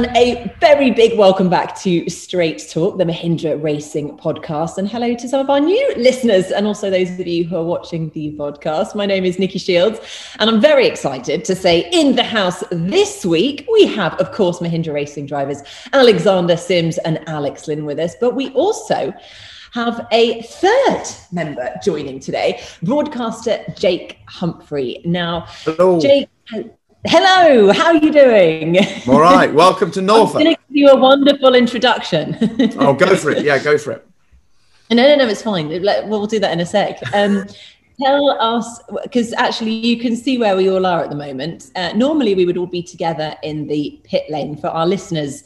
And a very big welcome back to Straight Talk, the Mahindra Racing podcast. And hello to some of our new listeners and also those of you who are watching the podcast. My name is Nikki Shields, and I'm very excited to say in the house this week, we have, of course, Mahindra Racing drivers Alexander Sims and Alex Lynn with us, but we also have a third member joining today, broadcaster Jake Humphrey. Now, Hello. Jake. Hello, how are you doing? All right, welcome to Norfolk. I'm going to give you a wonderful introduction. Oh, go for it. Yeah, go for it. no, no, no, it's fine. We'll do that in a sec. Um, tell us, because actually you can see where we all are at the moment. Uh, normally we would all be together in the pit lane for our listeners.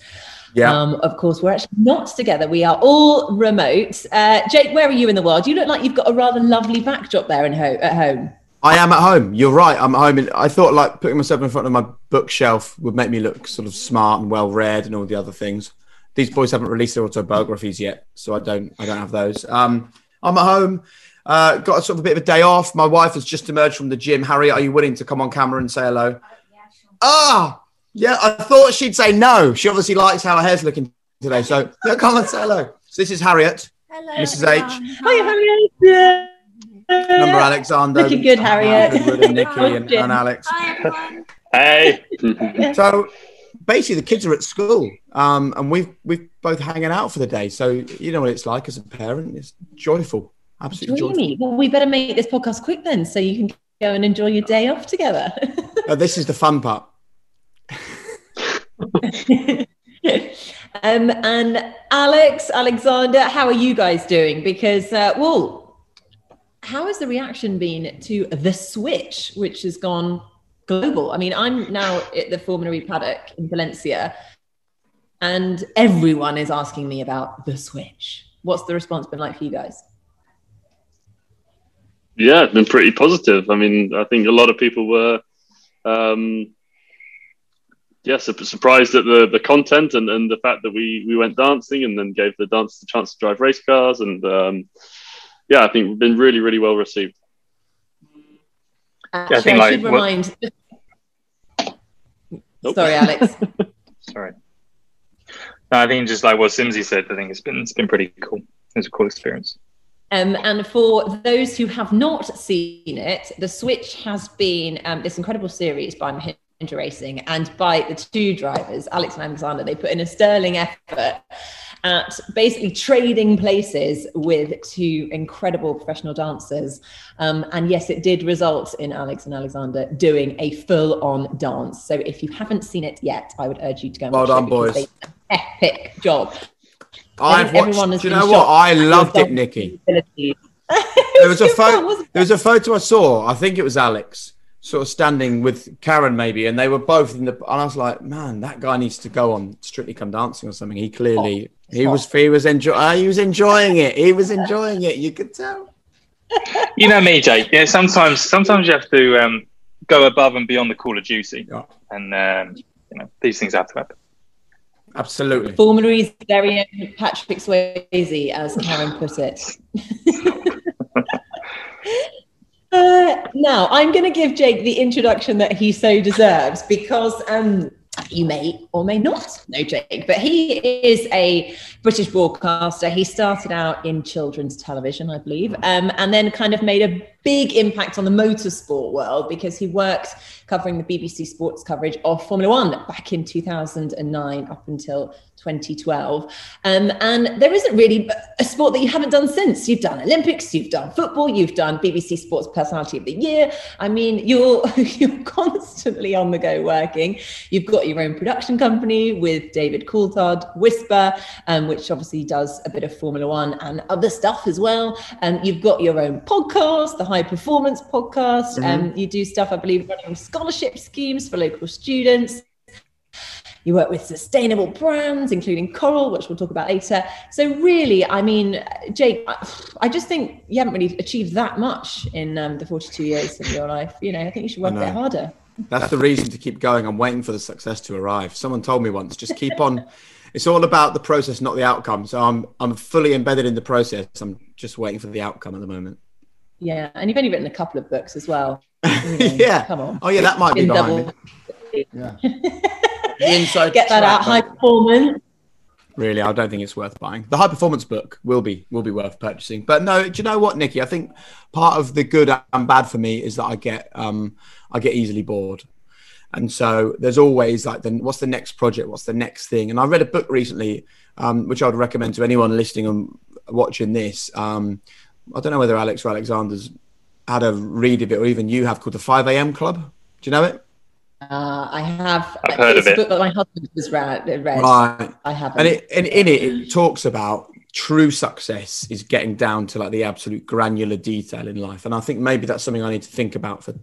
Yeah. Um, of course, we're actually not together. We are all remote. Uh, Jake, where are you in the world? You look like you've got a rather lovely backdrop there in ho- at home. I am at home. You're right. I'm at home. And I thought like putting myself in front of my bookshelf would make me look sort of smart and well read and all the other things. These boys haven't released their autobiographies yet, so I don't. I don't have those. Um, I'm at home. Uh, got a sort of a bit of a day off. My wife has just emerged from the gym. Harry, are you willing to come on camera and say hello? Ah, yeah. I thought she'd say no. She obviously likes how her hair's looking today. So yeah, come and say hello. So this is Harriet, Hello, Mrs. H. Hi, Harriet. Yeah. number Alexander, Looking good, Harriet. Goodwood and Nikki and, and Alex. Hey. So basically, the kids are at school, um, and we've we've both hanging out for the day. So you know what it's like as a parent. It's joyful, absolutely joyful. Well, we better make this podcast quick then, so you can go and enjoy your day off together. Uh, this is the fun part. um, and Alex, Alexander, how are you guys doing? Because, uh, well, how has the reaction been to the switch, which has gone global? I mean, I'm now at the Formula E paddock in Valencia, and everyone is asking me about the switch. What's the response been like for you guys? Yeah, it's been pretty positive. I mean, I think a lot of people were, um, yeah, surprised at the, the content and, and the fact that we, we went dancing and then gave the dancers the chance to drive race cars. And um, yeah, I think we've been really, really well received. Actually, I, think, like, should what- remind. Nope. Sorry, Alex. Sorry. No, I think just like what Simsy said, I think it's been it's been pretty cool. It's a cool experience. Um, and for those who have not seen it, The Switch has been um, this incredible series by Mahindra Racing and by the two drivers, Alex and Alexander. They put in a sterling effort at basically trading places with two incredible professional dancers. Um, and yes, it did result in Alex and Alexander doing a full on dance. So if you haven't seen it yet, I would urge you to go and Well watch done, it boys. an epic job. I've watched. Do you know what? I loved it, Nikki. There was a photo. There was a photo I saw. I think it was Alex, sort of standing with Karen, maybe, and they were both in the. And I was like, man, that guy needs to go on Strictly Come Dancing or something. He clearly, he was, he was enjoying. He was enjoying it. He was enjoying it. You could tell. You know me, Jake. Yeah, sometimes sometimes you have to um, go above and beyond the call of duty, Yeah. and um, you know these things have to happen. Absolutely. Formula E's very own Patrick Swayze, as Karen put it. uh, now, I'm going to give Jake the introduction that he so deserves because um, you may or may not know Jake, but he is a British broadcaster. He started out in children's television, I believe, um, and then kind of made a big impact on the motorsport world because he worked covering the BBC Sports coverage of Formula One back in 2009 up until 2012. Um, and there isn't really a sport that you haven't done since. You've done Olympics, you've done football, you've done BBC Sports Personality of the Year. I mean, you're you're constantly on the go working. You've got your own production company with David Coulthard, Whisper, um, which obviously does a bit of Formula One and other stuff as well. Um, you've got your own podcast, the High Performance Podcast. Um, you do stuff, I believe, running scholarship schemes for local students. You work with sustainable brands, including Coral, which we'll talk about later. So, really, I mean, Jake, I- I just think you haven't really achieved that much in um, the 42 years of your life. You know, I think you should work a bit harder. That's the reason to keep going. I'm waiting for the success to arrive. Someone told me once, just keep on. It's all about the process, not the outcome. So I'm I'm fully embedded in the process. I'm just waiting for the outcome at the moment. Yeah, and you've only written a couple of books as well. You know, yeah. come on. Oh yeah, that might be Been behind double. me. Yeah. inside Get that out. High performance. Really, I don't think it's worth buying. The high performance book will be will be worth purchasing. But no, do you know what, Nikki? I think part of the good and bad for me is that I get um I get easily bored. And so there's always like then what's the next project? What's the next thing? And I read a book recently, um, which I would recommend to anyone listening and watching this. Um, I don't know whether Alex or Alexander's had a read of it, or even you have called the 5 a.m. Club. Do you know it? Uh, I have. I've heard it's of a it. book that my husband has read. read. Right. I haven't. And, it, and in it, it talks about true success is getting down to like the absolute granular detail in life. And I think maybe that's something I need to think about for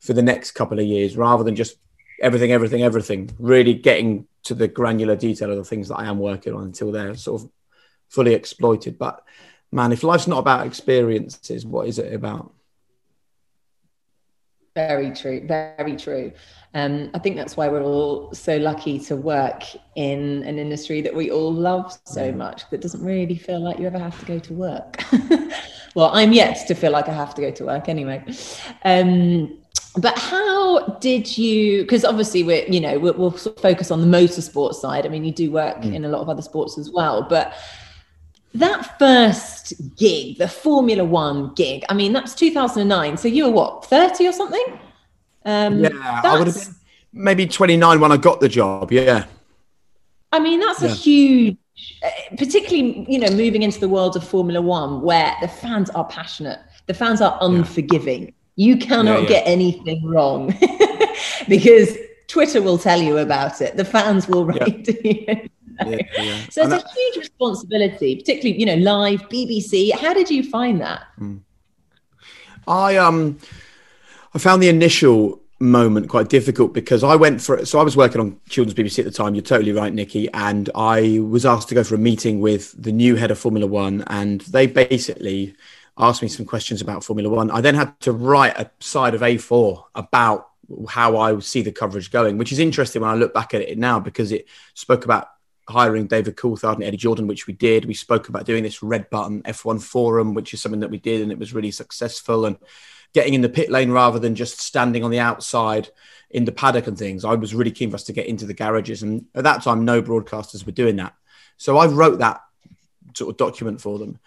for the next couple of years, rather than just everything, everything, everything. Really getting to the granular detail of the things that I am working on until they're sort of fully exploited. But man, if life's not about experiences, what is it about? Very true. Very true. Um, I think that's why we're all so lucky to work in an industry that we all love so much that doesn't really feel like you ever have to go to work. well, I'm yet to feel like I have to go to work anyway. Um, but how did you? Because obviously we're, you know, we'll, we'll sort of focus on the motorsport side. I mean, you do work in a lot of other sports as well, but that first gig, the Formula One gig, I mean, that's 2009. So you were what, 30 or something? Um, Yeah, I would have been maybe 29 when I got the job. Yeah. I mean, that's a huge, uh, particularly, you know, moving into the world of Formula One where the fans are passionate, the fans are unforgiving. You cannot Yeah, yeah. get anything wrong because Twitter will tell you about it. The fans will write to you. Yeah, yeah. So And it's a huge responsibility, particularly, you know, live BBC. How did you find that? I um I found the initial moment quite difficult because I went for so I was working on Children's BBC at the time. You're totally right, Nikki, and I was asked to go for a meeting with the new head of Formula One, and they basically asked me some questions about Formula One. I then had to write a side of A4 about how I would see the coverage going, which is interesting when I look back at it now because it spoke about hiring David Coulthard and Eddie Jordan, which we did. We spoke about doing this red button F1 forum, which is something that we did, and it was really successful. And getting in the pit lane rather than just standing on the outside in the paddock and things. I was really keen for us to get into the garages, and at that time, no broadcasters were doing that. So I wrote that sort of document for them.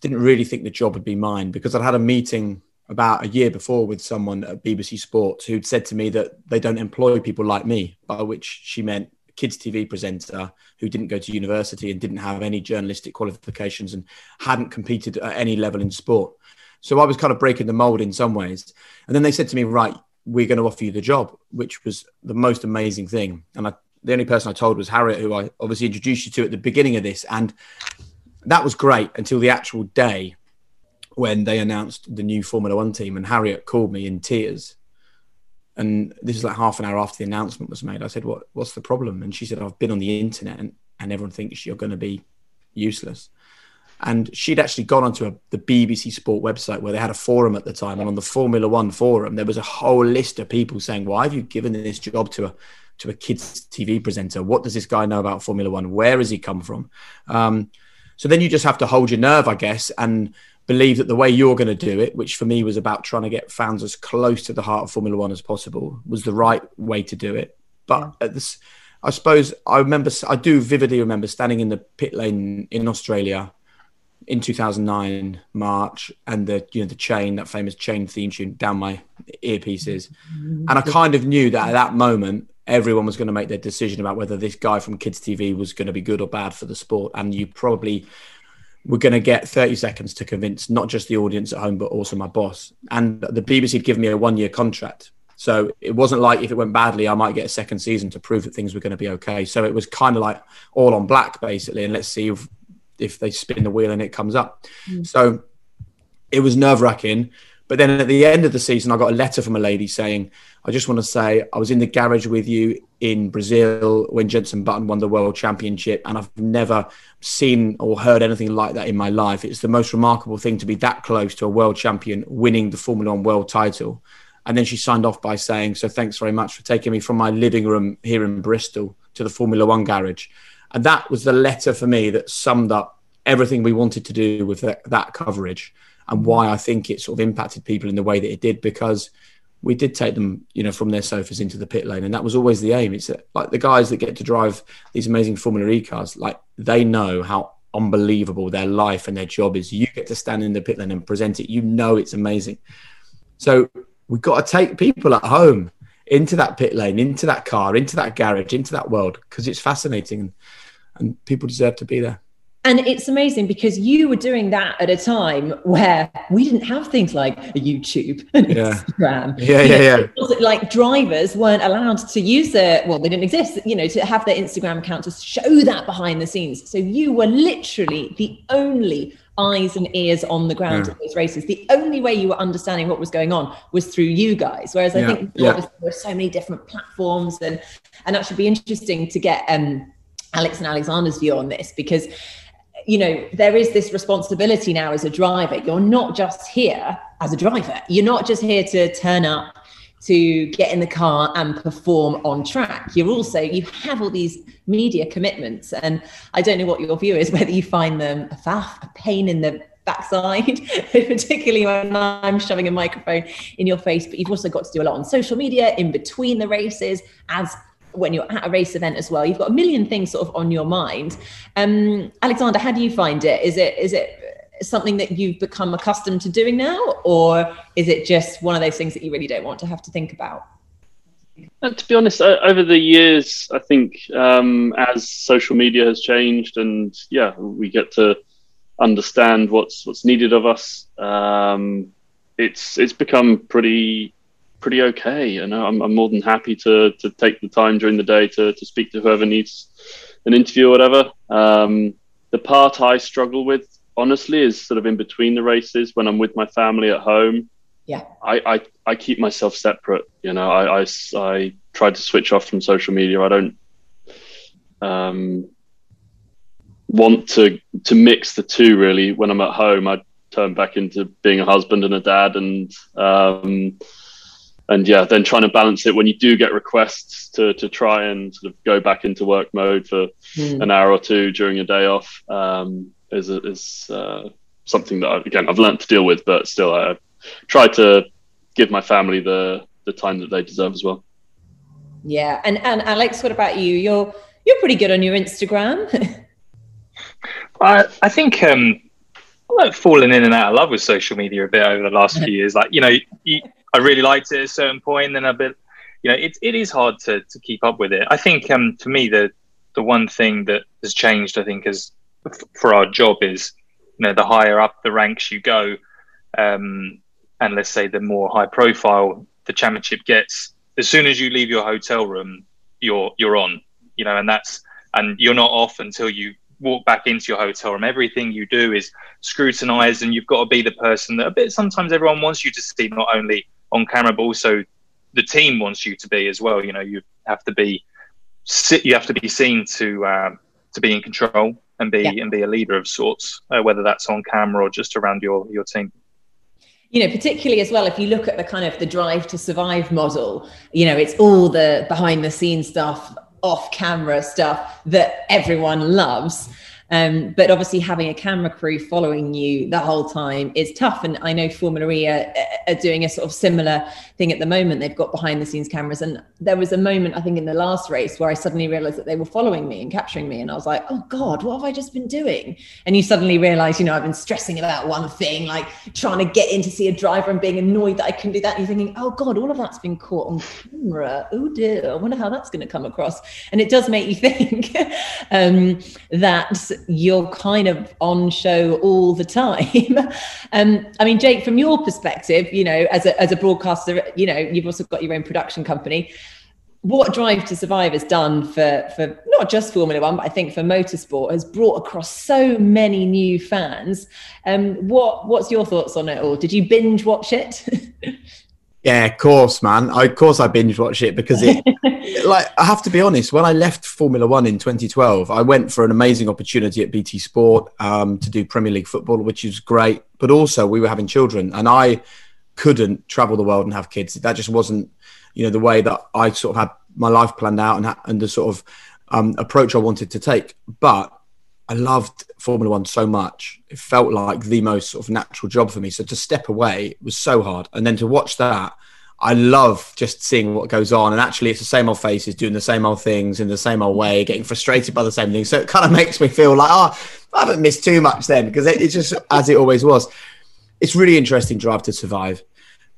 Didn't really think the job would be mine because I'd had a meeting about a year before with someone at BBC Sports who'd said to me that they don't employ people like me, by which she meant kids TV presenter who didn't go to university and didn't have any journalistic qualifications and hadn't competed at any level in sport. So I was kind of breaking the mold in some ways. And then they said to me, right, we're going to offer you the job, which was the most amazing thing. And I, the only person I told was Harriet, who I obviously introduced you to at the beginning of this. And that was great until the actual day when they announced the new Formula One team. And Harriet called me in tears. And this is like half an hour after the announcement was made. I said, what, What's the problem? And she said, I've been on the internet and, and everyone thinks you're going to be useless and she'd actually gone onto a, the BBC Sport website where they had a forum at the time, and on the Formula One forum there was a whole list of people saying, "Why have you given this job to a to a kids TV presenter? What does this guy know about Formula One? Where has he come from?" Um, so then you just have to hold your nerve, I guess, and believe that the way you're going to do it, which for me was about trying to get fans as close to the heart of Formula One as possible, was the right way to do it. But at this, I suppose I remember, I do vividly remember standing in the pit lane in Australia in 2009 March and the you know the chain that famous chain theme tune down my earpieces. Mm-hmm. And I kind of knew that at that moment everyone was going to make their decision about whether this guy from kids TV was going to be good or bad for the sport. And you probably were going to get 30 seconds to convince not just the audience at home but also my boss and the BBC had given me a one year contract so it wasn't like if it went badly I might get a second season to prove that things were going to be okay so it was kind of like all on black basically and let's see if if they spin the wheel and it comes up. Mm. So it was nerve wracking. But then at the end of the season, I got a letter from a lady saying, I just want to say I was in the garage with you in Brazil when Jenson Button won the world championship, and I've never seen or heard anything like that in my life. It's the most remarkable thing to be that close to a world champion winning the Formula One world title. And then she signed off by saying, So thanks very much for taking me from my living room here in Bristol to the Formula One garage. And that was the letter for me that summed up everything we wanted to do with that, that coverage and why I think it sort of impacted people in the way that it did because we did take them, you know, from their sofas into the pit lane, and that was always the aim. It's like the guys that get to drive these amazing Formula E cars, like they know how unbelievable their life and their job is. You get to stand in the pit lane and present it. You know it's amazing. So we've got to take people at home into that pit lane, into that car, into that garage, into that world because it's fascinating and, and people deserve to be there. And it's amazing because you were doing that at a time where we didn't have things like YouTube and Yeah. Instagram. Yeah, You yeah, know, yeah. Like drivers weren't allowed to use their, well, they didn't exist, you know, to have their Instagram account to show that behind the scenes. So you were literally the only eyes and ears on the ground Yeah. at those races. The only way you were understanding what was going on was through you guys. Whereas I Yeah, think yeah. obviously there are so many different platforms and and that should be interesting to get um Alex and Alexander's view on this because you know there is this responsibility now as a driver. You're not just here as a driver. You're not just here to turn up to get in the car and perform on track. You're also you have all these media commitments and i don't know what your view is whether you find them a faff a pain in the backside particularly when i'm shoving a microphone in your face but you've also got to do a lot on social media in between the races as when you're at a race event as well you've got a million things sort of on your mind um alexander how do you find it is it is it something that you've become accustomed to doing now or is it just one of those things that you really don't want to have to think about Uh, to be honest, over the years, I think um, as social media has changed, and yeah, we get to understand what's what's needed of us. Um, it's it's become pretty pretty okay. You know, I'm, I'm more than happy to to take the time during the day to to speak to whoever needs an interview or whatever. Um, the part I struggle with, honestly, is sort of in between the races when I'm with my family at home. Yeah. I, I, I keep myself separate. You know, I, I, I try to switch off from social media. I don't um, want to to mix the two really. When I'm at home, I turn back into being a husband and a dad, and um, and yeah, then trying to balance it when you do get requests to to try and sort of go back into work mode for Hmm. an hour or two during a day off um, is is uh, something that I, again I've learned to deal with, but still I try to give my family the the time that they deserve as well. yeah and and alex what about you you're you're pretty good on your instagram I, I think um, I've like fallen in and out of love with social media a bit over the last few years. Like, you know, you, I really liked it at a certain point, then a bit, you know, it, it is hard to, to keep up with it. I think um, for me, the, the one thing that has changed, I think, is for our job is, you know, the higher up the ranks you go, um, and let's say the more high profile the championship gets, as soon as you leave your hotel room, you're you're on, you know, and that's and you're not off until you walk back into your hotel room. Everything you do is scrutinized, and you've got to be the person that a bit sometimes everyone wants you to see, not only on camera but also the team wants you to be as well. You know, you have to be sit, you have to be seen to uh, to be in control and be Yeah. and be a leader of sorts, uh, whether that's on camera or just around your your team. you know particularly as well if you look at the kind of the drive to survive model you know it's all the behind the scenes stuff off camera stuff that everyone loves um, but obviously having a camera crew following you the whole time is tough. And i know formula e are, are doing a sort of similar thing at the moment. They've got behind the scenes cameras. And there was a moment i think in the last race where i suddenly realized that they were following me and capturing me. And i was like oh god what have i just been doing? And you suddenly realize you know i've been stressing about one thing like trying to get in to see a driver and being annoyed that i couldn't do that. And you're thinking oh god all of that's been caught on camera. Oh dear i wonder how that's going to come across. And it does make you think um, that you're kind of on show all the time um, i mean jake from your perspective you know as a, as a broadcaster you know you've also got your own production company what Drive to Survive has done for for not just Formula One, but I think for motorsport has brought across so many new fans. Um, what what's your thoughts on it all? Did you binge watch it? Yeah, of course, man. I, of course, I binge watch it because it, like, I have to be honest. When I left Formula One in 2012, I went for an amazing opportunity at BT Sport um, to do Premier League football, which is great. But also, we were having children, and I couldn't travel the world and have kids. That just wasn't, you know, the way that I sort of had my life planned out and, ha- and the sort of um, approach I wanted to take. But I loved Formula One so much. It felt like the most sort of natural job for me. So to step away was so hard. And then to watch that, I love just seeing what goes on. And actually, it's the same old faces doing the same old things in the same old way, getting frustrated by the same things. So it kind of makes me feel like, oh, I haven't missed too much then because it, it's just as it always was. It's really interesting, Drive to Survive,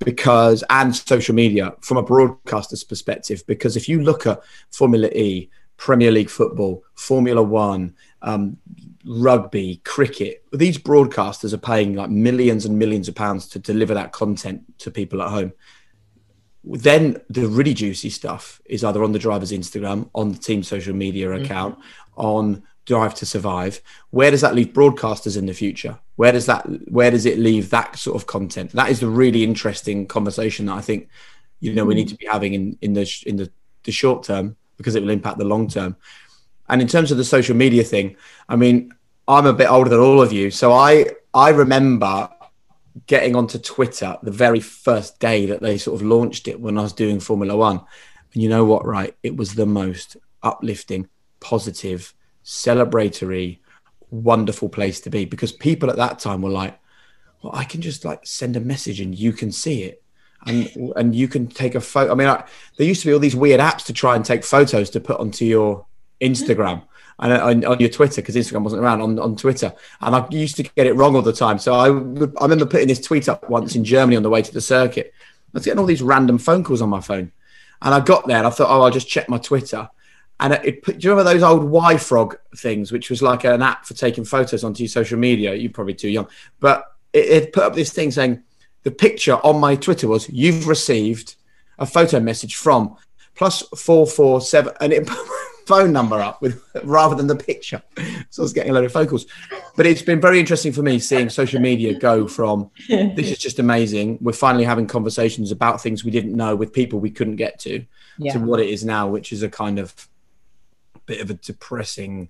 because and social media from a broadcaster's perspective. Because if you look at Formula E, Premier League football, Formula One, um, rugby, cricket, these broadcasters are paying like millions and millions of pounds to deliver that content to people at home then the really juicy stuff is either on the driver's Instagram, on the team social media mm-hmm. account, mm-hmm. on Drive to Survive. Where does that leave broadcasters in the future? Where does that where does it leave that sort of content? That is the really interesting conversation that I think you know we need to be having in in the in the, the short term because it will impact the long term. And in terms of the social media thing, I mean, I'm a bit older than all of you, so I I remember getting onto Twitter the very first day that they sort of launched it when I was doing Formula One. And you know what, right? It was the most uplifting, positive, celebratory, wonderful place to be because people at that time were like, well, I can just like send a message and you can see it. And, and you can take a photo. I mean, I, there used to be all these weird apps to try and take photos to put onto your Instagram and uh, on, on your Twitter because Instagram wasn't around on, on Twitter, and I used to get it wrong all the time. So I I remember putting this tweet up once in Germany on the way to the circuit. I was getting all these random phone calls on my phone, and I got there and I thought, oh, I'll just check my Twitter. And it, put, do you remember those old YFrog things, which was like an app for taking photos onto your social media? You're probably too young, but it, it put up this thing saying the picture on my Twitter was you've received a photo message from plus four four seven, and it phone number up with rather than the picture. So I was getting a load of phone calls. But it's been very interesting for me seeing social media go from this is just amazing. We're finally having conversations about things we didn't know with people we couldn't get to yeah. to what it is now, which is a kind of bit of a depressing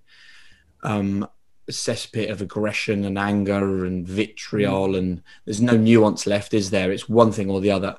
um, cesspit of aggression and anger and vitriol mm. and there's no nuance left, is there? It's one thing or the other.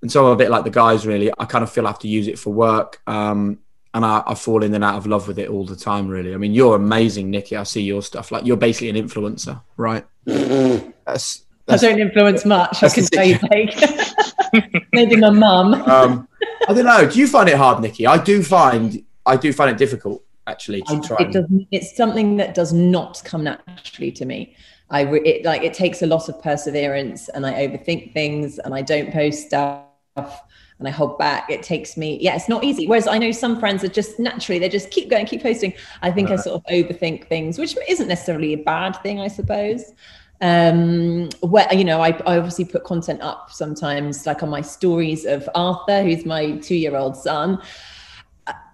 And so I'm a bit like the guys, really. I kind of feel I have to use it for work. Um, and I, I, fall in and out of love with it all the time. Really, I mean, you're amazing, Nikki. I see your stuff. Like you're basically an influencer, right? That's, that's, I don't influence much. I can say, like maybe my mum. Um, I don't know. Do you find it hard, Nikki? I do find I do find it difficult actually to try. It does. It's something that does not come naturally to me. I it like it takes a lot of perseverance, and I overthink things, and I don't post stuff and I hold back. It takes me, yeah, it's not easy. Whereas I know some friends are just naturally, they just keep going, keep posting. I think right. I sort of overthink things, which isn't necessarily a bad thing, I suppose. Um, where you know, I, I obviously put content up sometimes, like on my stories of Arthur, who's my two-year-old son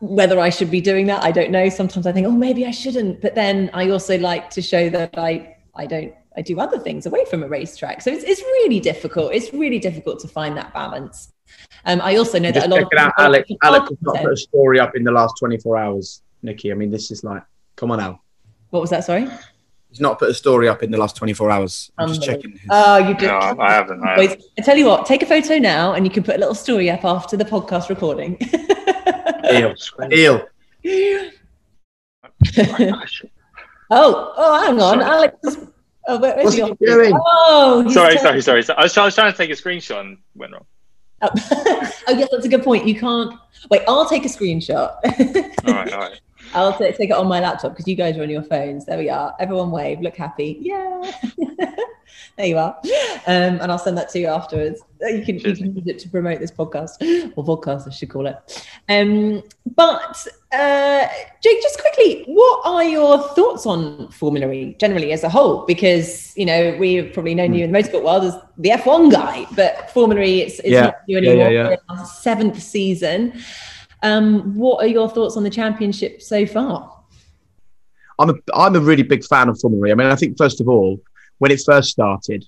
whether I should be doing that, I don't know. Sometimes I think, oh, maybe I shouldn't. But then I also like to show that I I don't I do other things away from a racetrack. So it's it's really difficult. It's really difficult to find that balance. Um, I also know Just that a lot of people check it out, Alex, Alex has not put a story up in the last 24 hours, Nikki. I mean, this is like, come on Al. What was that? Sorry. He's not put a story up in the last 24 hours. I'm just checking. His... Oh, you did. No, I haven't. I, haven't. I tell you what, take a photo now and you can put a little story up after the podcast recording. Eel. Eel. oh, oh, hang on. Sorry. Alex. Oh, where, What's he doing? Oh, sorry, sorry, sorry, sorry. I was, trying, I was trying to take a screenshot and went wrong. Oh, oh yes, that's a good point. You can't wait. I'll take a screenshot. all right, all right. I'll take it on my laptop because you guys are on your phones. There we are. Everyone wave. Look happy. Yeah. there you are. Um, and I'll send that to you afterwards. Uh, you can, you can use it to promote this podcast or podcast, I should call it. Um, but uh, Jake, just quickly, what are your thoughts on Formula E generally as a whole? Because you know we've probably known you in the motorsport world as the F1 guy, but Formula E it's, it's yeah. not you anymore. Yeah, yeah. Seventh season. Um, what are your thoughts on the championship so far? I'm a I'm a really big fan of Formula E. I mean, I think first of all, when it first started,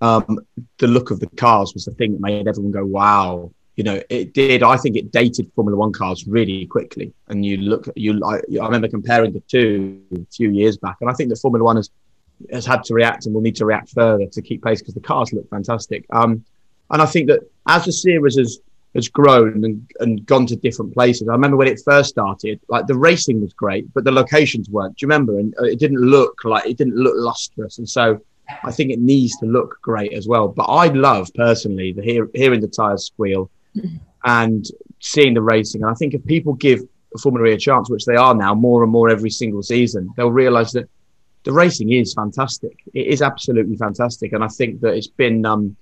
um, the look of the cars was the thing that made everyone go, "Wow!" You know, it did. I think it dated Formula One cars really quickly. And you look, you I, I remember comparing the two a few years back, and I think that Formula One has has had to react and will need to react further to keep pace because the cars look fantastic. Um, and I think that as the series has has grown and, and gone to different places. I remember when it first started, like the racing was great, but the locations weren't. Do you remember? And uh, it didn't look like it didn't look lustrous. And so I think it needs to look great as well. But I love personally the hear, hearing the tires squeal, and seeing the racing. And I think if people give Formula E a chance, which they are now more and more every single season, they'll realise that the racing is fantastic. It is absolutely fantastic, and I think that it's been um,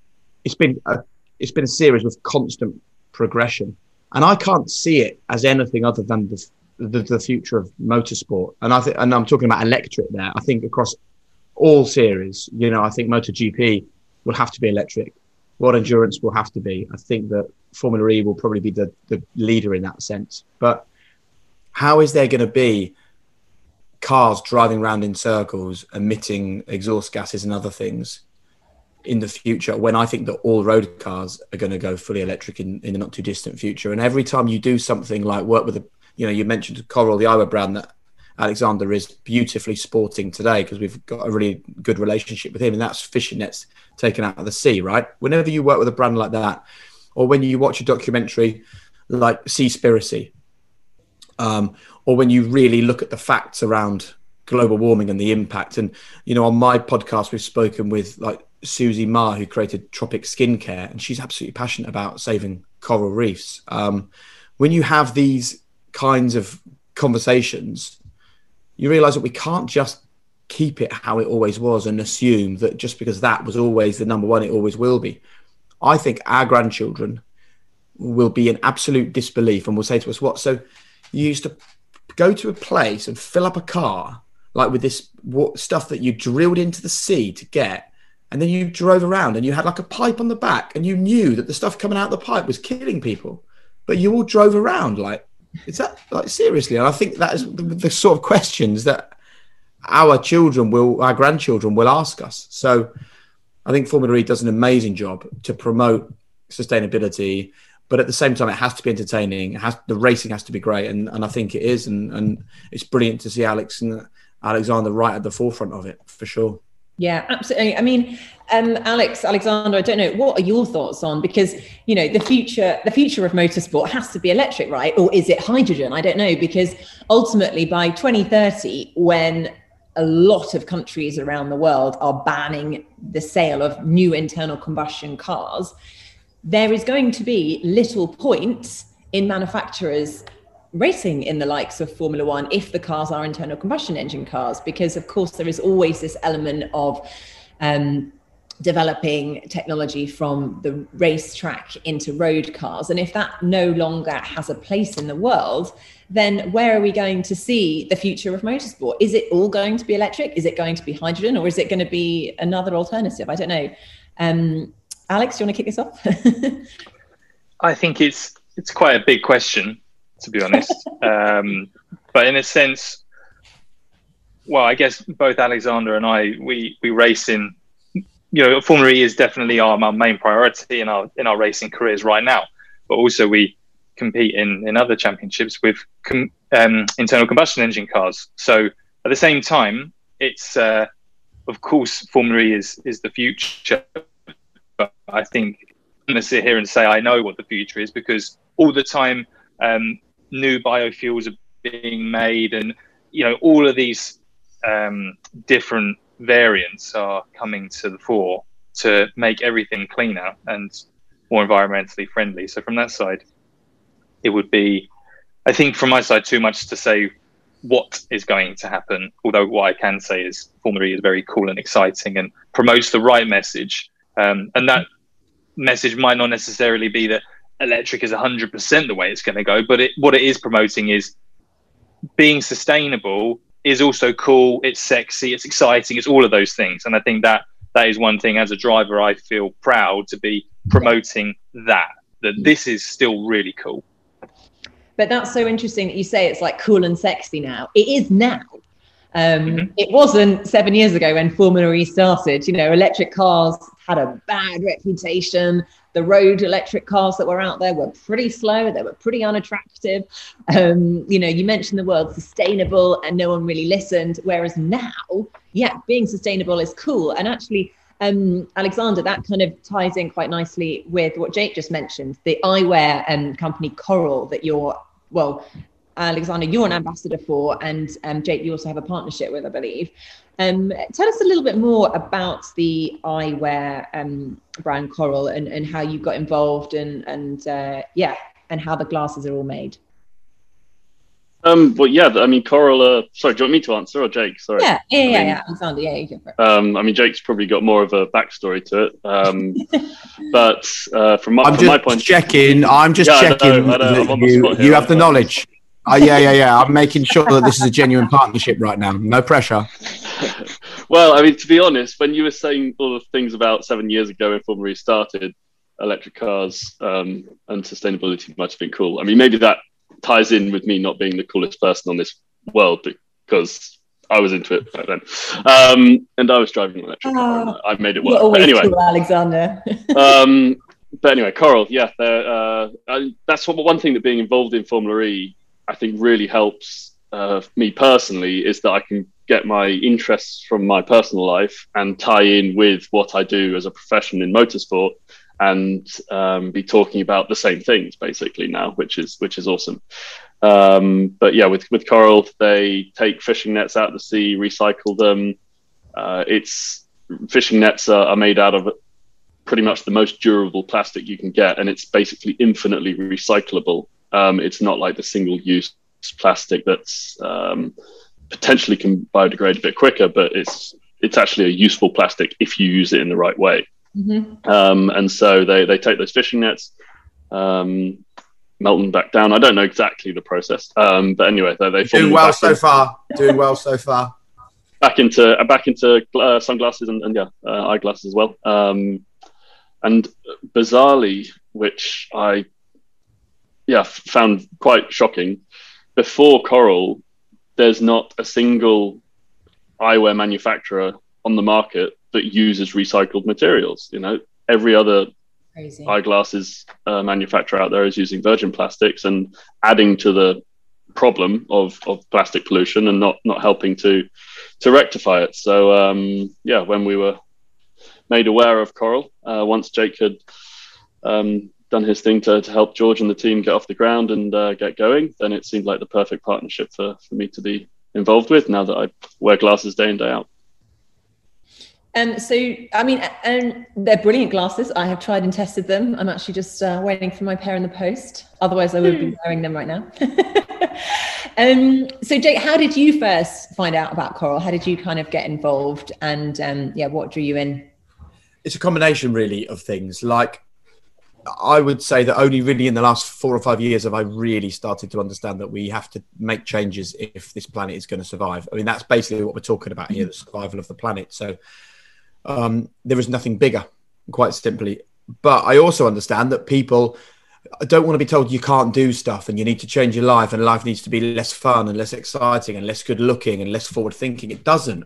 it's been a, it's been a series with constant progression, and I can't see it as anything other than the the, the future of motorsport. And I think, and I'm talking about electric there. I think across all series, you know, I think MotoGP will have to be electric. World Endurance will have to be. I think that Formula E will probably be the, the leader in that sense. But how is there going to be cars driving around in circles, emitting exhaust gases and other things in the future when I think that all road cars are going to go fully electric in, in the not too distant future? And every time you do something like work with a, you know, you mentioned Coral, the eyewear brand that Alexander is beautifully sporting today because we've got a really good relationship with him, and that's fishing nets taken out of the sea, right? Whenever you work with a brand like that, or when you watch a documentary like Seaspiracy, um, or when you really look at the facts around global warming and the impact. And you know, on my podcast, we've spoken with like Susie Ma, who created Tropic Skincare, and she's absolutely passionate about saving coral reefs. Um, when you have these kinds of conversations, you realize that we can't just keep it how it always was and assume that just because that was always the number one, it always will be. I think our grandchildren will be in absolute disbelief and will say to us, What? So you used to go to a place and fill up a car like with this stuff that you drilled into the sea to get. And then you drove around and you had like a pipe on the back and you knew that the stuff coming out of the pipe was killing people. But you all drove around like, is that like seriously? And I think that is the, the sort of questions that our children will, our grandchildren will ask us. So I think Formula E does an amazing job to promote sustainability, but at the same time, it has to be entertaining. It has the racing has to be great, and, and I think it is, and and it's brilliant to see Alex and Alexander right at the forefront of it for sure. Yeah, absolutely. I mean, um, Alex, Alexander, I don't know. What are your thoughts on because you know the future, the future of motorsport has to be electric, right? Or is it hydrogen? I don't know because ultimately by 2030, when a lot of countries around the world are banning the sale of new internal combustion cars, there is going to be little point in manufacturers racing in the likes of Formula One if the cars are internal combustion engine cars, because of course there is always this element of um, developing technology from the racetrack into road cars. And if that no longer has a place in the world, then where are we going to see the future of motorsport? Is it all going to be electric? Is it going to be hydrogen or is it going to be another alternative? I don't know. Um, Alex, do you want to kick this off? I think it's it's quite a big question, to be honest. um, but in a sense, well, I guess both Alexander and I we we race in you know, Formula E is definitely our, our main priority in our in our racing careers right now. But also we compete in in other championships with com, um, internal combustion engine cars. So at the same time, it's uh, of course Formula E is is the future. But I think I'm going to sit here and say I know what the future is because all the time um, new biofuels are being made, and you know all of these um, different variants are coming to the fore to make everything cleaner and more environmentally friendly. So from that side, it would be, I think, from my side, too much to say what is going to happen. Although what I can say is Formula E is very cool and exciting and promotes the right message. Um, and that message might not necessarily be that electric is 100% the way it's going to go, but it, what it is promoting is being sustainable is also cool. It's sexy. It's exciting. It's all of those things. And I think that that is one thing as a driver I feel proud to be promoting that. That this is still really cool. But that's so interesting that you say it's like cool and sexy now. It is now. Um, mm-hmm. It wasn't seven years ago when Formula E started. You know, electric cars had a bad reputation the road electric cars that were out there were pretty slow they were pretty unattractive. Um, you know you mentioned the word sustainable and no one really listened whereas now yeah being sustainable is cool. And actually um, Alexander, that kind of ties in quite nicely with what Jake just mentioned, the eyewear um, company Coral that you're, well, Alexander, you're an ambassador for, and um, Jake, you also have a partnership with, I believe. Um, tell us a little bit more about the eyewear um, brand Coral and, and how you got involved and and uh, yeah, and how the glasses are all made. Um, well, yeah, I mean, Coral. Uh, sorry, do you want me to answer or Jake? Sorry. Yeah, yeah, yeah, mean, yeah. Alexander, yeah, you go for it. Um, I mean, Jake's probably got more of a backstory to it. Um, but uh, from my, I'm from just my point, checking. I'm just Yeah, I checking know, I know, I'm that on the you, spot here, you have the knowledge. Uh, yeah, yeah, yeah. I'm making sure that this is a genuine partnership right now. No pressure. well, I mean, to be honest, when you were saying all the things about seven years ago when Formula E started, electric cars um, and sustainability might have been cool. I mean, maybe that ties in with me not being the coolest person on this world because I was into it back then, um, and I was driving an electric car. And I made it work. But anyway, cool, Alexander. um, but anyway, Coral, yeah, uh, I, that's what one thing that being involved in Formula E, I think, really helps uh, me personally is that I can get my interests from my personal life and tie in with what I do as a profession in motorsport, and um, be talking about the same things basically now, which is which is awesome. Um, but yeah, with with Coral, they take fishing nets out the sea, recycle them. Uh, it's fishing nets are, are made out of pretty much the most durable plastic you can get, and it's basically infinitely recyclable. Um, it's not like the single-use plastic that's um, potentially can biodegrade a bit quicker, but it's it's actually a useful plastic if you use it in the right way. Mhm. Um, and so they they take those fishing nets, um, melt them back down. I don't know exactly the process, um, but anyway, they, they Doing well so in- far. Doing well so far. back into uh, back into uh, sunglasses and, and yeah, uh, eyeglasses as well. Um, and bizarrely, which I yeah found quite shocking, before Coral, there's not a single eyewear manufacturer on the market that uses recycled materials. You know, every other Crazy. eyeglasses uh, manufacturer out there is using virgin plastics and adding to the problem of, of plastic pollution and not not helping to to rectify it. So um, yeah, when we were made aware of Coral, uh, once Jake had um, done his thing to, to help George and the team get off the ground and uh, get going, then it seemed like the perfect partnership for, for me to be involved with. Now that I wear glasses day in day out. Um, so, I mean, and they're brilliant glasses. I have tried and tested them. I'm actually just uh, waiting for my pair in the post. Otherwise, I would be wearing them right now. um, so, Jake, how did you first find out about Coral? How did you kind of get involved? And um, yeah, what drew you in? It's a combination, really, of things. Like, I would say that only really in the last four or five years have I really started to understand that we have to make changes if this planet is going to survive. I mean, that's basically what we're talking about here the survival of the planet. So, um, there is nothing bigger, quite simply. But I also understand that people don't want to be told you can't do stuff and you need to change your life and life needs to be less fun and less exciting and less good looking and less forward thinking. It doesn't.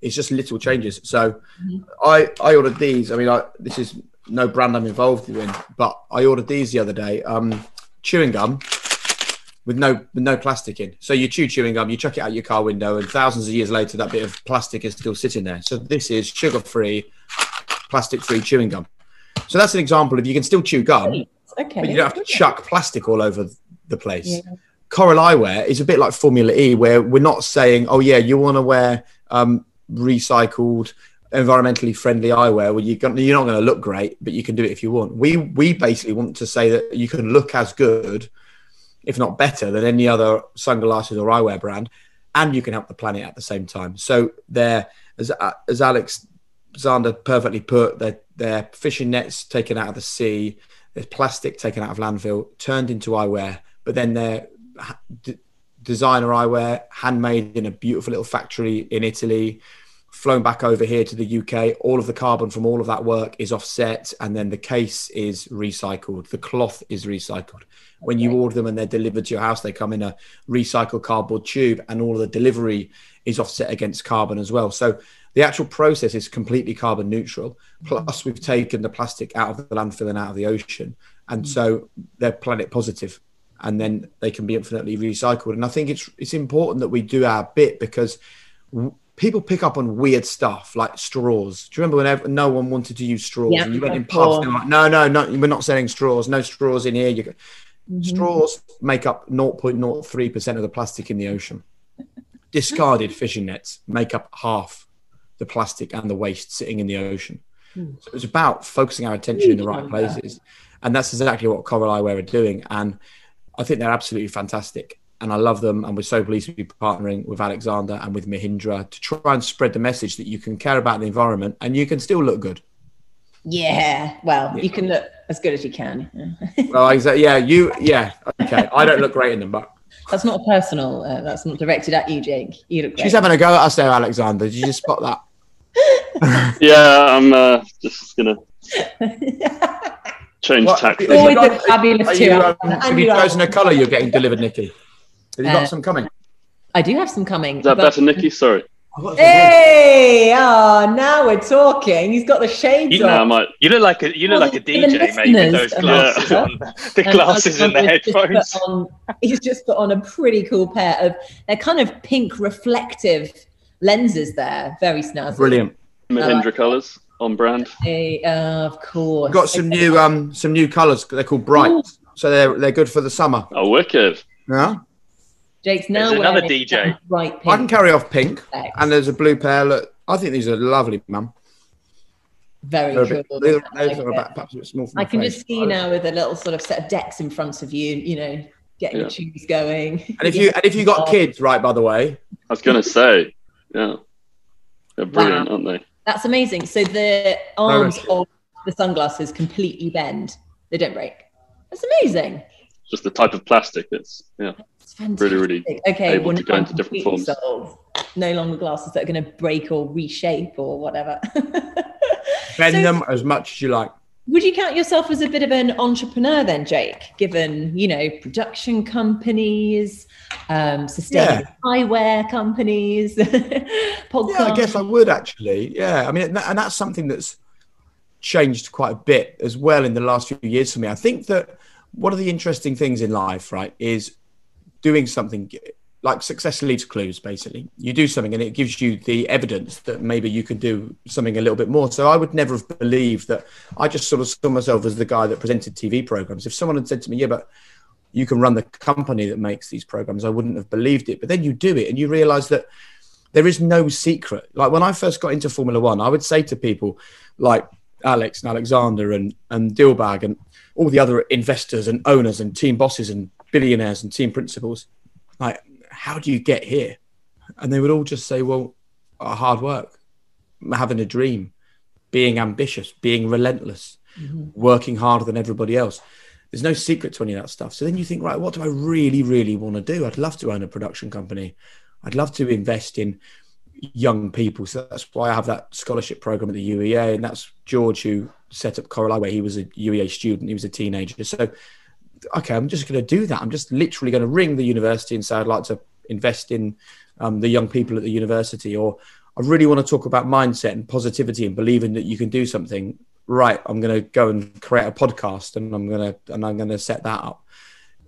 It's just little changes. So I I ordered these. I mean, I, this is no brand I'm involved in, but I ordered these the other day. Um, chewing gum with no with no plastic in. So you chew chewing gum, you chuck it out your car window, and thousands of years later, that bit of plastic is still sitting there. So this is sugar-free, plastic-free chewing gum. So that's an example of you can still chew gum, Okay. but you don't have to chuck plastic all over the place. Yeah. Coral eyewear is a bit like Formula E, where we're not saying, "Oh yeah, you want to wear um, recycled, environmentally friendly eyewear." Well, you're, gonna, you're not going to look great, but you can do it if you want. We we basically want to say that you can look as good, if not better, than any other sunglasses or eyewear brand, and you can help the planet at the same time. So they're as as Alex Zander perfectly put, they're, they're fishing nets taken out of the sea. There's plastic taken out of landfill, turned into eyewear, but then they're d- designer eyewear, handmade in a beautiful little factory in Italy, flown back over here to the UK. All of the carbon from all of that work is offset, and then the case is recycled. The cloth is recycled. When you order them and they're delivered to your house, they come in a recycled cardboard tube, and all of the delivery is offset against carbon as well. So the actual process is completely carbon neutral. Mm-hmm. Plus, we've taken the plastic out of the landfill and out of the ocean, and mm-hmm. so they're planet positive, and then they can be infinitely recycled. And I think it's it's important that we do our bit because people pick up on weird stuff like straws. Do you remember when no one wanted to use straws Yeah, and you went in pubs and like, no, no, no, we're not selling straws. No straws in here. You go. Mm-hmm. Straws make up 0.03% of the plastic in the ocean. Discarded fishing nets make up half the plastic and the waste sitting in the ocean. Hmm. So it's about focusing our attention in the right places. And that's exactly what Coral Eyewear are doing. And I think they're absolutely fantastic. And I love them. And we're so pleased to be partnering with Alexander and with Mahindra to try and spread the message that you can care about the environment and you can still look good. Yeah. Well, you can look as good as you can. Well, exactly. Yeah, you. Yeah. Okay. I don't look great in them, but That's not personal. Uh, that's not directed at you, Jake. You look great. she's having a go at us there, Alexander. Did you just spot that? Yeah, I'm uh, just gonna change What- tack. Have Always you got- a fabulous Are too. um, have you you chosen a colour you're getting delivered, Nikki? Have you got Uh, some coming? I do have some coming. Is that but- better, Nikki? Sorry. Hey, oh, now we're talking. He's got the shades You No, I on. might. You look like a you look Well, like a DJ, mate, with those glasses um, on, the glasses and the Alexander's just headphones. on- he's just put on a pretty cool pair of they're kind of pink reflective lenses there. Very snazzy. Brilliant. Mahindra colours on brand. Hey, uh, of course. Got some new um some new colours. They're called bright, so they're they're good for the summer. Oh, wicked. Yeah, Jake's now There's another DJ. that bright I can carry off pink, specs. and there's a blue pair. Look, I think these are lovely, mum. Very They're a bit, cool. they're, I they're it. about, perhaps a bit small for I can face. just see you now with a little sort of set of decks in front of you. You know, getting Yeah. the shoes going. And if you and if you got kids, right? By the way, I was gonna say, yeah, they're brilliant, Wow. aren't they? That's amazing. So the arms shit. of the sunglasses completely bend. They don't break. That's amazing. Just the type of plastic that's yeah. It's fantastic. Really, really okay. able well, to go into different forms. sold. No longer glasses that are going to break or reshape or whatever. bend So- them as much as you like. Would you count yourself as a bit of an entrepreneur then, Jake? Given you know production companies, um, sustainable eyewear companies, podcasts. Yeah, I guess I would actually. Yeah, I mean, and that- and that's something that's changed quite a bit as well in the last few years for me. I think that one of the interesting things in life, right, is doing something like success leaves clues. Basically, you do something and it gives you the evidence that maybe you could do something a little bit more. So I would never have believed that. I just sort of saw myself as the guy that presented TV programs. If someone had said to me, "Yeah, but," you can run the company that makes these programs. I wouldn't have believed it. But then you do it and you realize that there is no secret. Like when I first got into Formula One, I would say to people like Alex and Alexander and, and Dilbagh and all the other investors and owners and team bosses and billionaires and team principals, like, how do you get here? And they would all just say, well, uh, hard work, having a dream, being ambitious, being relentless, working harder than everybody else. There's no secret to any of that stuff. So then you think, right, what do I really, really want to do? I'd love to own a production company. I'd love to invest in young people. So that's why I have that scholarship program at the UEA. And that's George who set up Coral where he was a UEA student. He was a teenager. So, okay, I'm just going to do that. I'm just literally going to ring the university and say, I'd like to invest in um, the young people at the university. Or I really want to talk about mindset and positivity and believing that you can do something. Right. I'm going to go and create a podcast and I'm going to, and I'm going to set that up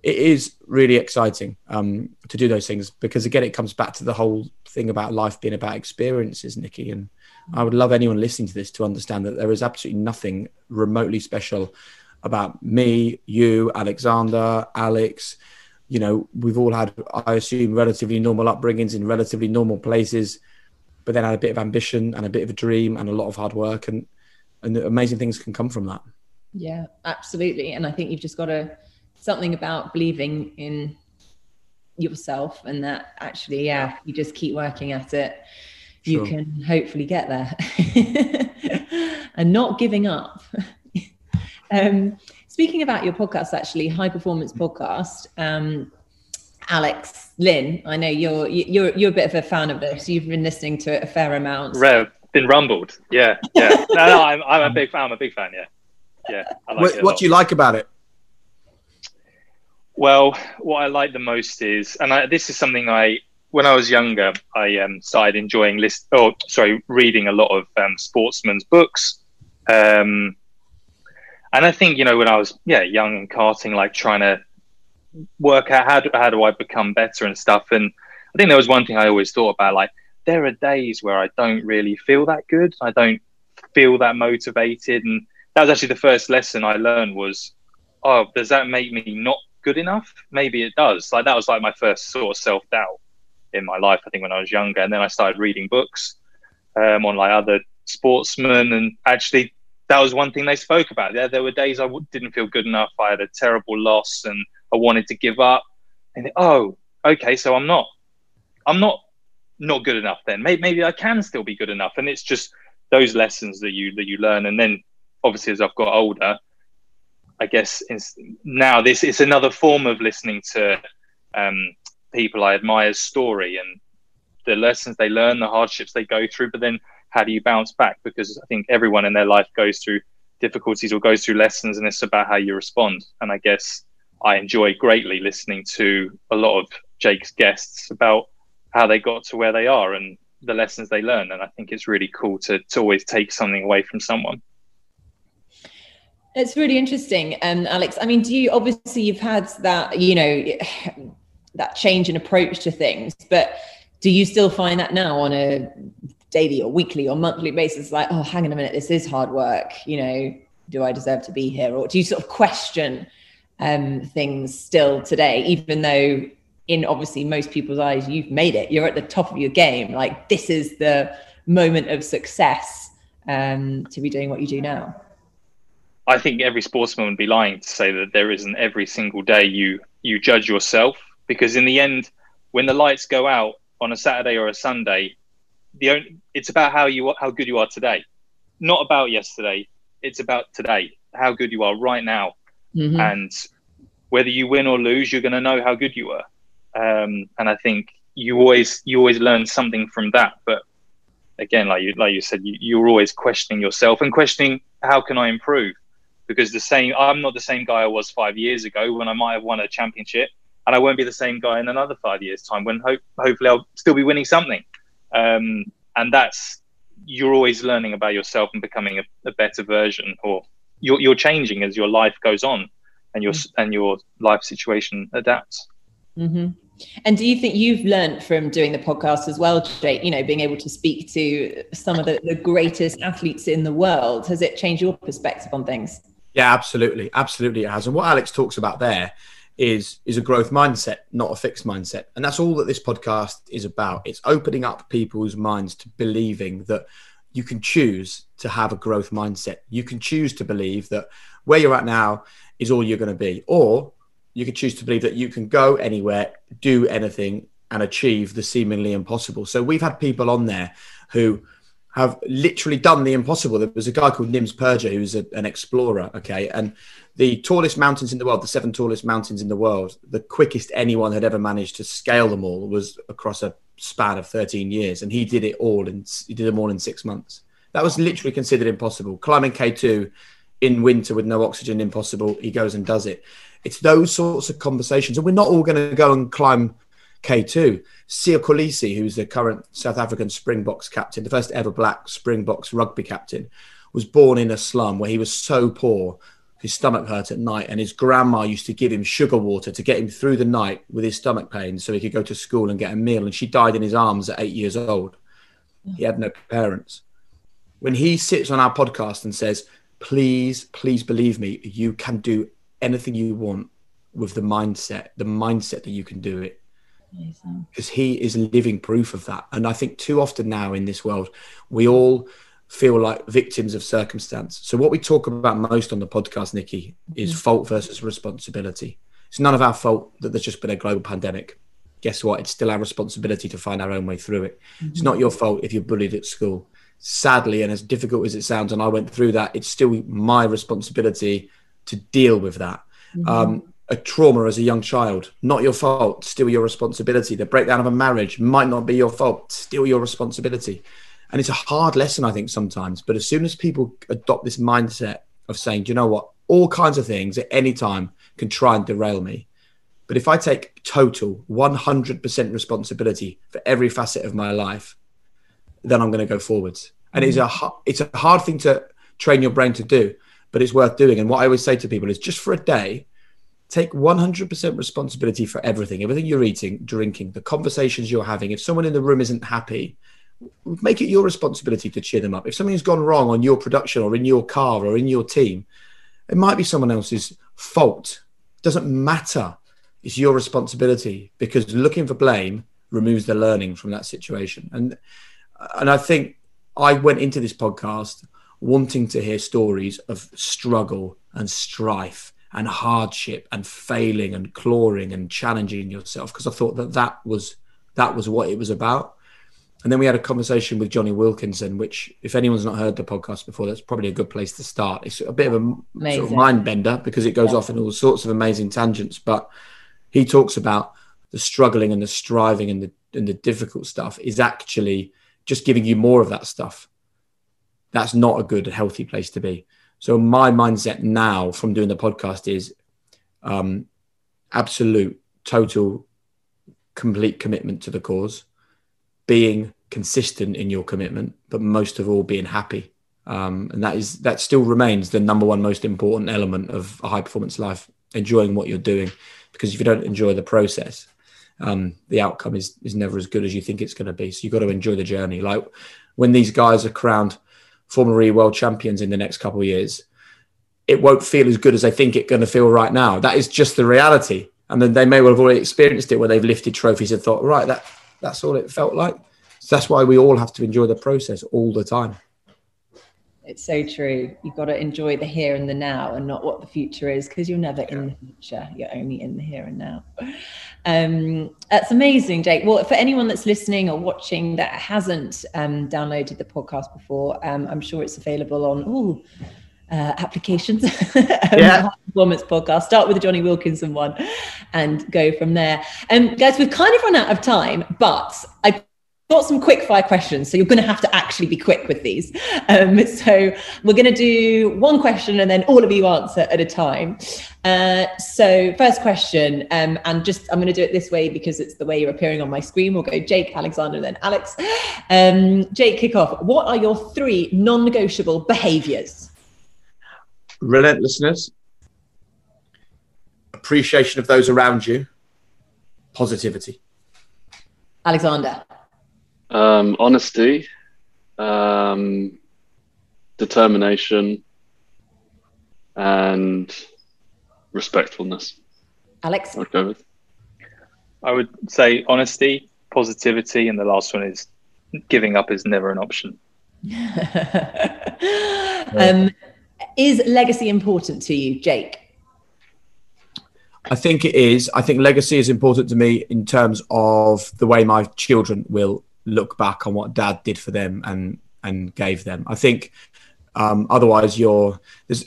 it is really exciting um, to do those things because again it comes back to the whole thing about life being about experiences nikki and i would love anyone listening to this to understand that there is absolutely nothing remotely special about me you alexander alex you know we've all had i assume relatively normal upbringings in relatively normal places but then had a bit of ambition and a bit of a dream and a lot of hard work and and amazing things can come from that Yeah, absolutely. And I think you've just got to something about believing in yourself and that actually, yeah, you just keep working at it, you Sure. can hopefully get there and not giving up. um, speaking about your podcast, actually, high performance podcast. Um, Alex Lynn, I know you're you're you're a bit of a fan of this. You've been listening to it a fair amount. Rev, been rumbled. Yeah, yeah. No, no, I'm, I'm a big fan. I'm a big fan. Yeah, yeah. I like what, it what do you like about it Well, what I like the most is, and I, this is something I, when I was younger, I um, started enjoying list, oh, sorry, reading a lot of um, sportsmen's books. Um, and I think, you know, when I was, yeah, young and karting, like trying to work out how do, how do I become better and stuff. And I think there was one thing I always thought about, like, there are days where I don't really feel that good. I don't feel that motivated. And that was actually the first lesson I learned was, oh, does that make me not good enough? Maybe it does. Like that was like my first sort of self doubt in my life. I think when I was younger, and then I started reading books um, on like other sportsmen, and actually that was one thing they spoke about. There, there were days I w- didn't feel good enough. I had a terrible loss, and I wanted to give up. And oh, okay, so I'm not, I'm not, not good enough. Then maybe, maybe I can still be good enough. And it's just those lessons that you that you learn, and then obviously as I've got older, I guess now this is another form of listening to um, people I admire's story and the lessons they learn, the hardships they go through, but then how do you bounce back? Because I think everyone in their life goes through difficulties or goes through lessons, and it's about how you respond. And I guess I enjoy greatly listening to a lot of Jake's guests about how they got to where they are and the lessons they learn. And I think it's really cool to, to always take something away from someone. It's really interesting, um, Alex. I mean, do you obviously you've had that, you know, that change in approach to things, but do you still find that now on a daily or weekly or monthly basis, like, oh, hang on a minute, this is hard work. You know, do I deserve to be here? Or do you sort of question um, things still today, even though in obviously most people's eyes, you've made it. You're at the top of your game. Like this is the moment of success um, to be doing what you do now. I think every sportsman would be lying to say that there isn't every single day you you judge yourself because in the end, when the lights go out on a Saturday or a Sunday, the only, it's about how you how good you are today, not about yesterday. It's about today, how good you are right now, mm-hmm. and whether you win or lose, you're going to know how good you are. Um, and I think you always you always learn something from that. But again, like you like you said, you, you're always questioning yourself and questioning how can I improve because the same I'm not the same guy I was five years ago when I might have won a championship, and I won't be the same guy in another five years' time when hope, hopefully I'll still be winning something. Um, and that's you're always learning about yourself and becoming a, a better version, or you're, you're, changing as your life goes on, and your mm-hmm. and your life situation adapts. Mm-hmm. And do you think you've learned from doing the podcast as well, Jake? You know, being able to speak to some of the, the greatest athletes in the world, has it changed your perspective on things? Yeah, absolutely, absolutely it has. And what Alex talks about there is is a growth mindset, not a fixed mindset, and that's all that this podcast is about. It's opening up people's minds to believing that you can choose to have a growth mindset. You can choose to believe that where you're at now is all you're going to be, or you can choose to believe that you can go anywhere, do anything, and achieve the seemingly impossible. So we've had people on there who have literally done the impossible. There was a guy called Nims Purja who's a, an explorer, okay, and the tallest mountains in the world, the seven tallest mountains in the world, the quickest anyone had ever managed to scale them all was across a span of 13 years, and he did it all and he did them all in six months. That was literally considered impossible. Climbing K2 in winter with no oxygen, impossible. He goes and does it. It's those sorts of conversations, and we're not all going to go and climb K2. Siya Kolisi, who's the current South African Springboks captain, the first ever black Springboks rugby captain, was born in a slum where he was so poor his stomach hurt at night, and his grandma used to give him sugar water to get him through the night with his stomach pain so he could go to school and get a meal. And she died in his arms at eight years old. He had no parents. When he sits on our podcast and says, Please, please believe me, you can do anything you want with the mindset, the mindset that you can do it because he is living proof of that. And I think too often now in this world, we all feel like victims of circumstance. So what we talk about most on the podcast, Nikki, is mm-hmm. fault versus responsibility. It's none of our fault that there's just been a global pandemic. Guess what? It's still our responsibility to find our own way through it. Mm-hmm. It's not your fault if you're bullied at school. Sadly, and as difficult as it sounds, and I went through that, it's still my responsibility to deal with that. Mm-hmm. Um, a trauma as a young child, not your fault, still your responsibility. The breakdown of a marriage might not be your fault, still your responsibility. And it's a hard lesson, I think, sometimes. But as soon as people adopt this mindset of saying, you know what, all kinds of things at any time can try and derail me. But if I take total 100% responsibility for every facet of my life, then I'm going to go forwards. And it's a mm. it's a hard thing to train your brain to do, but it's worth doing. And what I always say to people is just for a day, take 100% responsibility for everything everything you're eating drinking the conversations you're having if someone in the room isn't happy make it your responsibility to cheer them up if something's gone wrong on your production or in your car or in your team it might be someone else's fault doesn't matter. It's your responsibility because looking for blame removes the learning from that situation. And and I think I went into this podcast wanting to hear stories of struggle and strife and hardship and failing and clawing and challenging yourself because I thought that that was that was what it was about. And then we had a conversation with Jonny Wilkinson, which, if anyone's not heard the podcast before, that's probably a good place to start. It's a bit of a sort of mind bender because it goes yeah. off in all sorts of amazing tangents. But he talks about the struggling and the striving and the and the difficult stuff is actually just giving you more of that stuff. That's not a good, healthy place to be. So my mindset now from doing the podcast is um, absolute, total, complete commitment to the cause, being consistent in your commitment, but most of all being happy. Um, and that is that still remains the number one most important element of a high performance life. Enjoying what you're doing, because if you don't enjoy the process, um, the outcome is is never as good as you think it's going to be. So you've got to enjoy the journey. Like when these guys are crowned Formula world champions in the next couple of years, it won't feel as good as they think it's going to feel right now. That is just the reality. And then they may well have already experienced it where they've lifted trophies and thought, right, that that's all it felt like. So that's why we all have to enjoy the process all the time. It's so true. You've got to enjoy the here and the now and not what the future is because you're never yeah. in the future. You're only in the here and now. Um, that's amazing, Jake. Well, for anyone that's listening or watching that hasn't um, downloaded the podcast before, um, I'm sure it's available on all uh, applications. yeah. Performance podcast. Start with the Jonny Wilkinson one and go from there. And um, guys, we've kind of run out of time, but I got some quick fire questions, so you're going to have to actually be quick with these. Um, so we're going to do one question and then all of you answer at a time. Uh, so first question, um, and just I'm going to do it this way because it's the way you're appearing on my screen. We'll go Jake, Alexander, then Alex. Um, Jake, kick off. What are your three non-negotiable behaviours? Relentlessness, appreciation of those around you, positivity. Alexander. Um, honesty, um, determination, and respectfulness. Alex? I'd go with. I would say honesty, positivity, and the last one is giving up is never an option. um, is legacy important to you, Jake? I think it is. I think legacy is important to me in terms of the way my children will look back on what dad did for them and and gave them. I think um, otherwise you're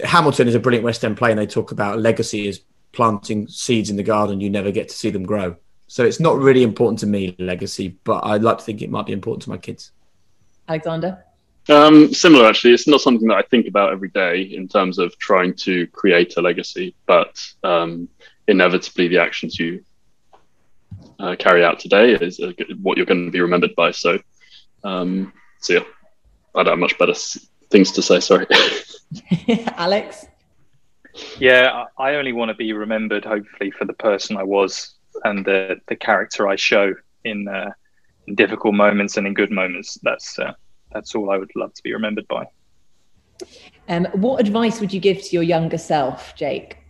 Hamilton is a brilliant West End play and they talk about legacy is planting seeds in the garden you never get to see them grow. So it's not really important to me legacy, but I'd like to think it might be important to my kids. Alexander. Um, similar, actually. It's not something that I think about every day in terms of trying to create a legacy, but um, inevitably the actions you uh, carry out today is uh, what you're going to be remembered by. So, um, so yeah, I don't have much better things to say. Sorry, Alex. Yeah, I only want to be remembered, hopefully, for the person I was and the the character I show in, uh, in difficult moments and in good moments. That's uh, that's all I would love to be remembered by. Um, what advice would you give to your younger self, Jake?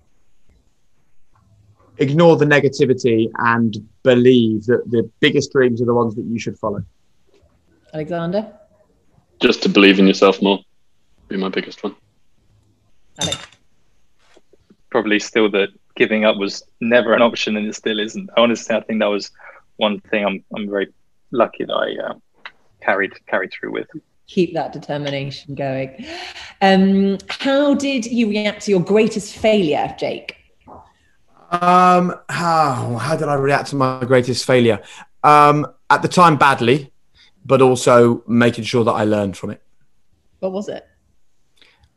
Ignore the negativity and believe that the biggest dreams are the ones that you should follow. Alexander? Just to believe in yourself more. Be my biggest one. Alex? Probably still that giving up was never an option and it still isn't. I honestly, I think that was one thing I'm, I'm very lucky that I uh, carried carried through with. Keep that determination going. Um, how did you react to your greatest failure, Jake? Um, how how did I react to my greatest failure? Um, at the time, badly, but also making sure that I learned from it. What was it?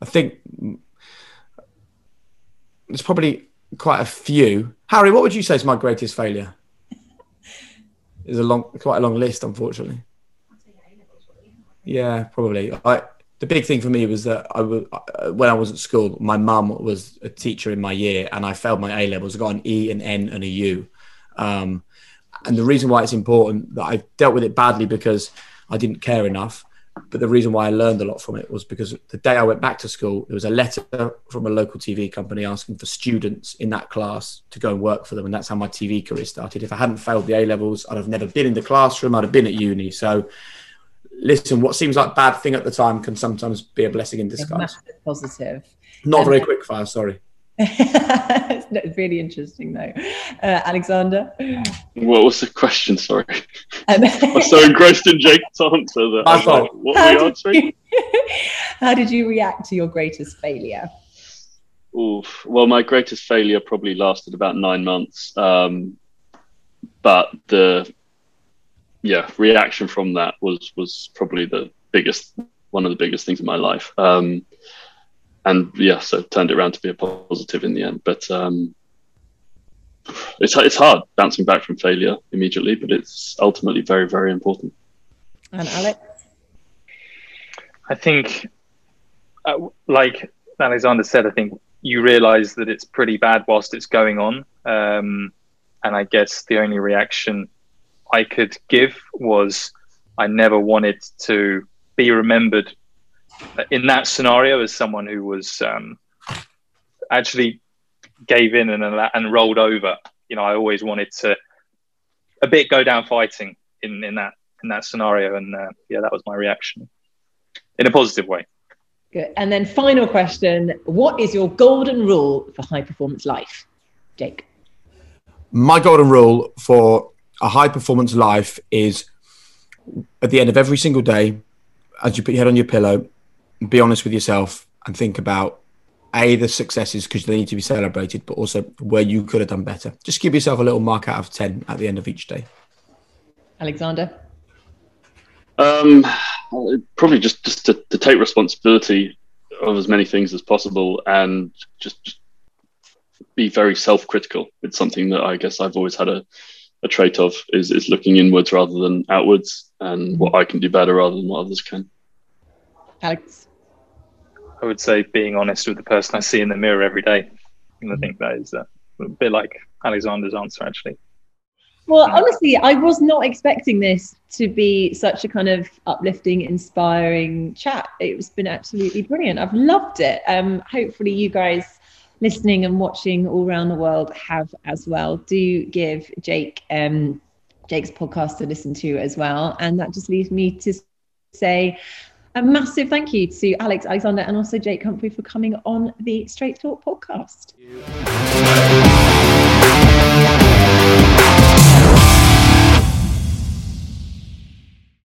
I think there's probably quite a few. Harry, what would you say is my greatest failure? There's a long, quite a long list, unfortunately. Yeah, probably. I the big thing for me was that I was uh, when I was at school, my mum was a teacher in my year, and I failed my A levels. I got an E, an N, and a U. Um, and the reason why it's important that I dealt with it badly because I didn't care enough, but the reason why I learned a lot from it was because the day I went back to school, there was a letter from a local TV company asking for students in that class to go and work for them. And that's how my TV career started. If I hadn't failed the A levels, I'd have never been in the classroom, I'd have been at uni. So, listen, what seems like a bad thing at the time can sometimes be a blessing in disguise. Positive. Not very quick fire, sorry. it's really interesting though. Uh, Alexander? What was the question? Sorry. Um, I was so engrossed in Jake's answer that I thought, like, what were you answering? how did you react to your greatest failure? Oof. Well, my greatest failure probably lasted about nine months. Um, but the yeah reaction from that was was probably the biggest one of the biggest things in my life. Um, and yeah, so turned it around to be a positive in the end. But um, it's it's hard bouncing back from failure immediately, but it's ultimately very very important. And Alex, I think, uh, like Alexander said, I think you realise that it's pretty bad whilst it's going on, um, and I guess the only reaction I could give was I never wanted to be remembered in that scenario as someone who was um, actually gave in and and rolled over. You know, I always wanted to a bit go down fighting in in that in that scenario, and uh, yeah, that was my reaction in a positive way. Good. And then final question: What is your golden rule for high performance life, Jake? My golden rule for a high performance life is at the end of every single day, as you put your head on your pillow, be honest with yourself and think about a the successes because they need to be celebrated, but also where you could have done better. Just give yourself a little mark out of ten at the end of each day. Alexander. Um, probably just just to, to take responsibility of as many things as possible and just, just be very self-critical. It's something that I guess I've always had a, a trait of is is looking inwards rather than outwards and mm-hmm. what I can do better rather than what others can. Alex. I would say being honest with the person I see in the mirror every day. And I mm-hmm. think that is a, a bit like Alexander's answer, actually. Well, uh, honestly, I was not expecting this to be such a kind of uplifting, inspiring chat. It's been absolutely brilliant. I've loved it. Um, hopefully, you guys listening and watching all around the world have as well. Do give Jake um, Jake's podcast to listen to as well, and that just leaves me to say a massive thank you to Alex Alexander and also Jake Humphrey for coming on the Straight Talk podcast.